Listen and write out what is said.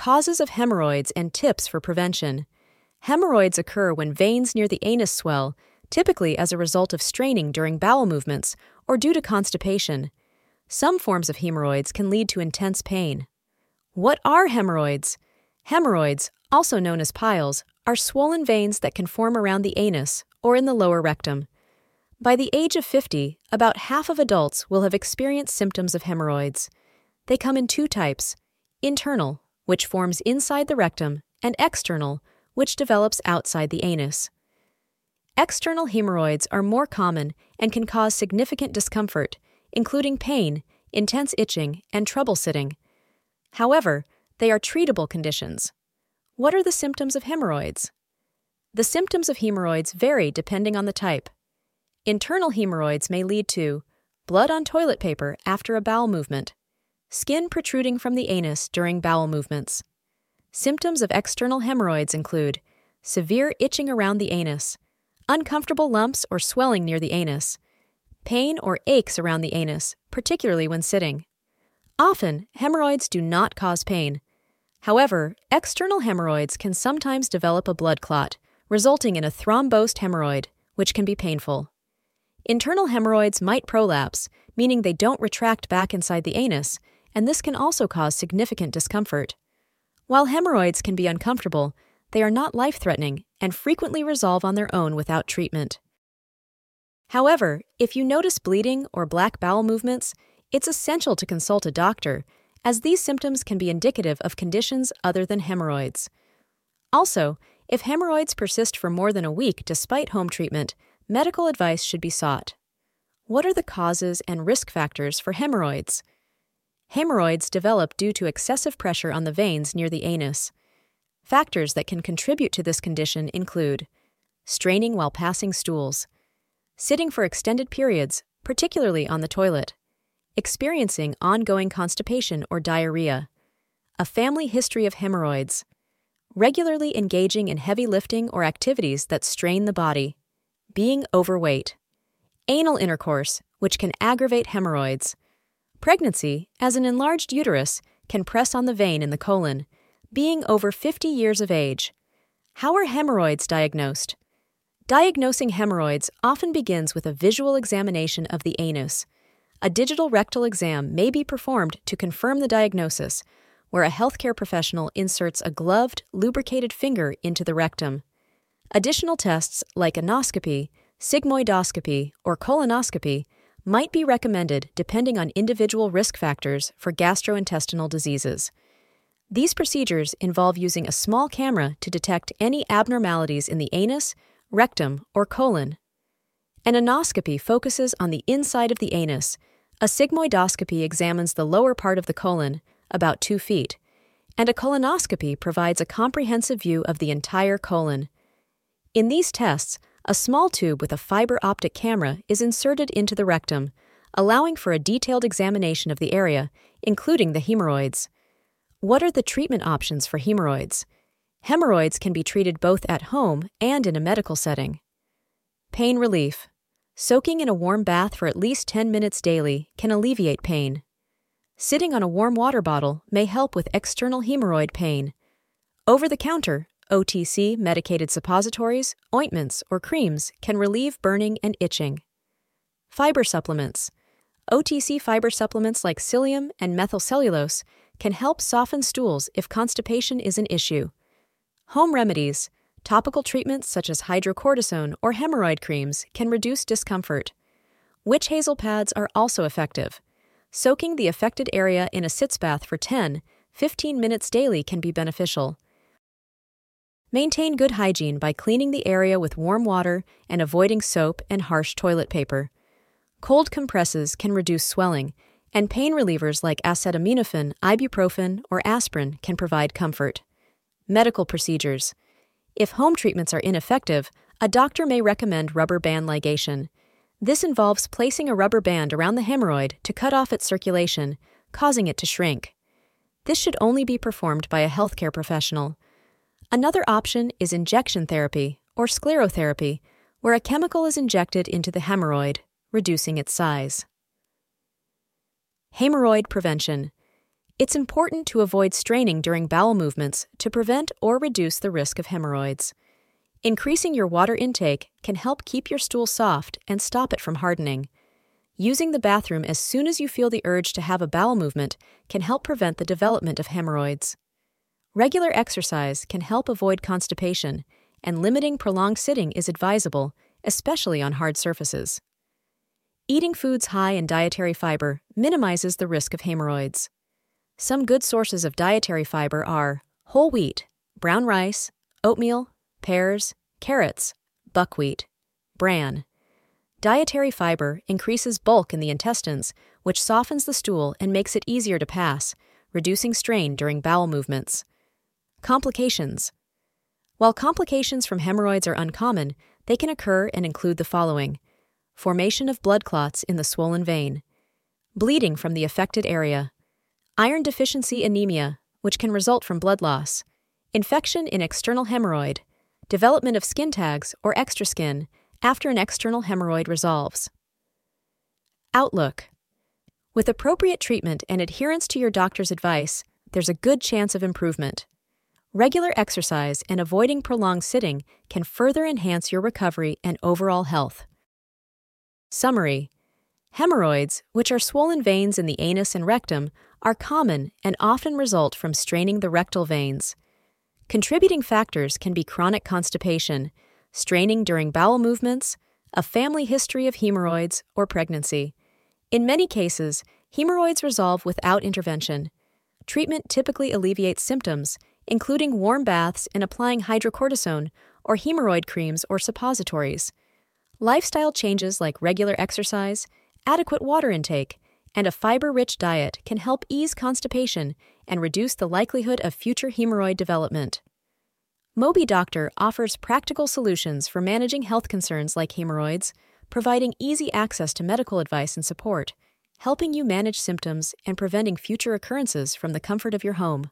Causes of hemorrhoids and tips for prevention. Hemorrhoids occur when veins near the anus swell, typically as a result of straining during bowel movements or due to constipation. Some forms of hemorrhoids can lead to intense pain. What are hemorrhoids? Hemorrhoids, also known as piles, are swollen veins that can form around the anus or in the lower rectum. By the age of 50, about half of adults will have experienced symptoms of hemorrhoids. They come in two types internal, which forms inside the rectum, and external, which develops outside the anus. External hemorrhoids are more common and can cause significant discomfort, including pain, intense itching, and trouble sitting. However, they are treatable conditions. What are the symptoms of hemorrhoids? The symptoms of hemorrhoids vary depending on the type. Internal hemorrhoids may lead to blood on toilet paper after a bowel movement, skin protruding from the anus during bowel movements. Symptoms of external hemorrhoids include severe itching around the anus, uncomfortable lumps or swelling near the anus, pain or aches around the anus, particularly when sitting. Often, hemorrhoids do not cause pain. However, external hemorrhoids can sometimes develop a blood clot, resulting in a thrombosed hemorrhoid, which can be painful. Internal hemorrhoids might prolapse, meaning they don't retract back inside the anus, and this can also cause significant discomfort. While hemorrhoids can be uncomfortable, they are not life threatening and frequently resolve on their own without treatment. However, if you notice bleeding or black bowel movements, it's essential to consult a doctor, as these symptoms can be indicative of conditions other than hemorrhoids. Also, if hemorrhoids persist for more than a week despite home treatment, medical advice should be sought. What are the causes and risk factors for hemorrhoids? Hemorrhoids develop due to excessive pressure on the veins near the anus. Factors that can contribute to this condition include straining while passing stools, sitting for extended periods, particularly on the toilet, experiencing ongoing constipation or diarrhea, a family history of hemorrhoids, regularly engaging in heavy lifting or activities that strain the body, being overweight, anal intercourse, which can aggravate hemorrhoids, pregnancy, as an enlarged uterus, can press on the vein in the colon, being over 50 years of age. How are hemorrhoids diagnosed? Diagnosing hemorrhoids often begins with a visual examination of the anus. A digital rectal exam may be performed to confirm the diagnosis, where a healthcare professional inserts a gloved, lubricated finger into the rectum. Additional tests like anoscopy, sigmoidoscopy, or colonoscopy might be recommended depending on individual risk factors for gastrointestinal diseases. These procedures involve using a small camera to detect any abnormalities in the anus, rectum, or colon. An anoscopy focuses on the inside of the anus. A sigmoidoscopy examines the lower part of the colon, about 2 feet, and a colonoscopy provides a comprehensive view of the entire colon. In these tests, a small tube with a fiber optic camera is inserted into the rectum, allowing for a detailed examination of the area, including the hemorrhoids. What are the treatment options for hemorrhoids? Hemorrhoids can be treated both at home and in a medical setting. Pain relief. Soaking in a warm bath for at least 10 minutes daily can alleviate pain. Sitting on a warm water bottle may help with external hemorrhoid pain. Over the counter, OTC medicated suppositories, ointments, or creams can relieve burning and itching. Fiber supplements. OTC fiber supplements like psyllium and methylcellulose can help soften stools if constipation is an issue. Home remedies, topical treatments such as hydrocortisone or hemorrhoid creams can reduce discomfort. Witch hazel pads are also effective. Soaking the affected area in a sitz bath for 10, 15 minutes daily can be beneficial. Maintain good hygiene by cleaning the area with warm water and avoiding soap and harsh toilet paper. Cold compresses can reduce swelling and pain relievers like acetaminophen, ibuprofen, or aspirin can provide comfort. Medical procedures. If home treatments are ineffective, a doctor may recommend rubber band ligation. This involves placing a rubber band around the hemorrhoid to cut off its circulation, causing it to shrink. This should only be performed by a healthcare professional. Another option is injection therapy or sclerotherapy, where a chemical is injected into the hemorrhoid, reducing its size. Hemorrhoid prevention. It's important to avoid straining during bowel movements to prevent or reduce the risk of hemorrhoids. Increasing your water intake can help keep your stool soft and stop it from hardening. Using the bathroom as soon as you feel the urge to have a bowel movement can help prevent the development of hemorrhoids. Regular exercise can help avoid constipation, and limiting prolonged sitting is advisable, especially on hard surfaces. Eating foods high in dietary fiber minimizes the risk of hemorrhoids. Some good sources of dietary fiber are whole wheat, brown rice, oatmeal, pears, carrots, buckwheat, bran. Dietary fiber increases bulk in the intestines, which softens the stool and makes it easier to pass, reducing strain during bowel movements. Complications. While complications from hemorrhoids are uncommon, they can occur and include the following. Formation of blood clots in the swollen vein, bleeding from the affected area, iron deficiency anemia, which can result from blood loss, infection in external hemorrhoid, development of skin tags or extra skin after an external hemorrhoid resolves. Outlook. With appropriate treatment and adherence to your doctor's advice, there's a good chance of improvement. Regular exercise and avoiding prolonged sitting can further enhance your recovery and overall health. Summary Hemorrhoids, which are swollen veins in the anus and rectum, are common and often result from straining the rectal veins. Contributing factors can be chronic constipation, straining during bowel movements, a family history of hemorrhoids, or pregnancy. In many cases, hemorrhoids resolve without intervention. Treatment typically alleviates symptoms, including warm baths and applying hydrocortisone or hemorrhoid creams or suppositories. Lifestyle changes like regular exercise, adequate water intake, and a fiber rich diet can help ease constipation and reduce the likelihood of future hemorrhoid development. MobiDoctor offers practical solutions for managing health concerns like hemorrhoids, providing easy access to medical advice and support, helping you manage symptoms and preventing future occurrences from the comfort of your home.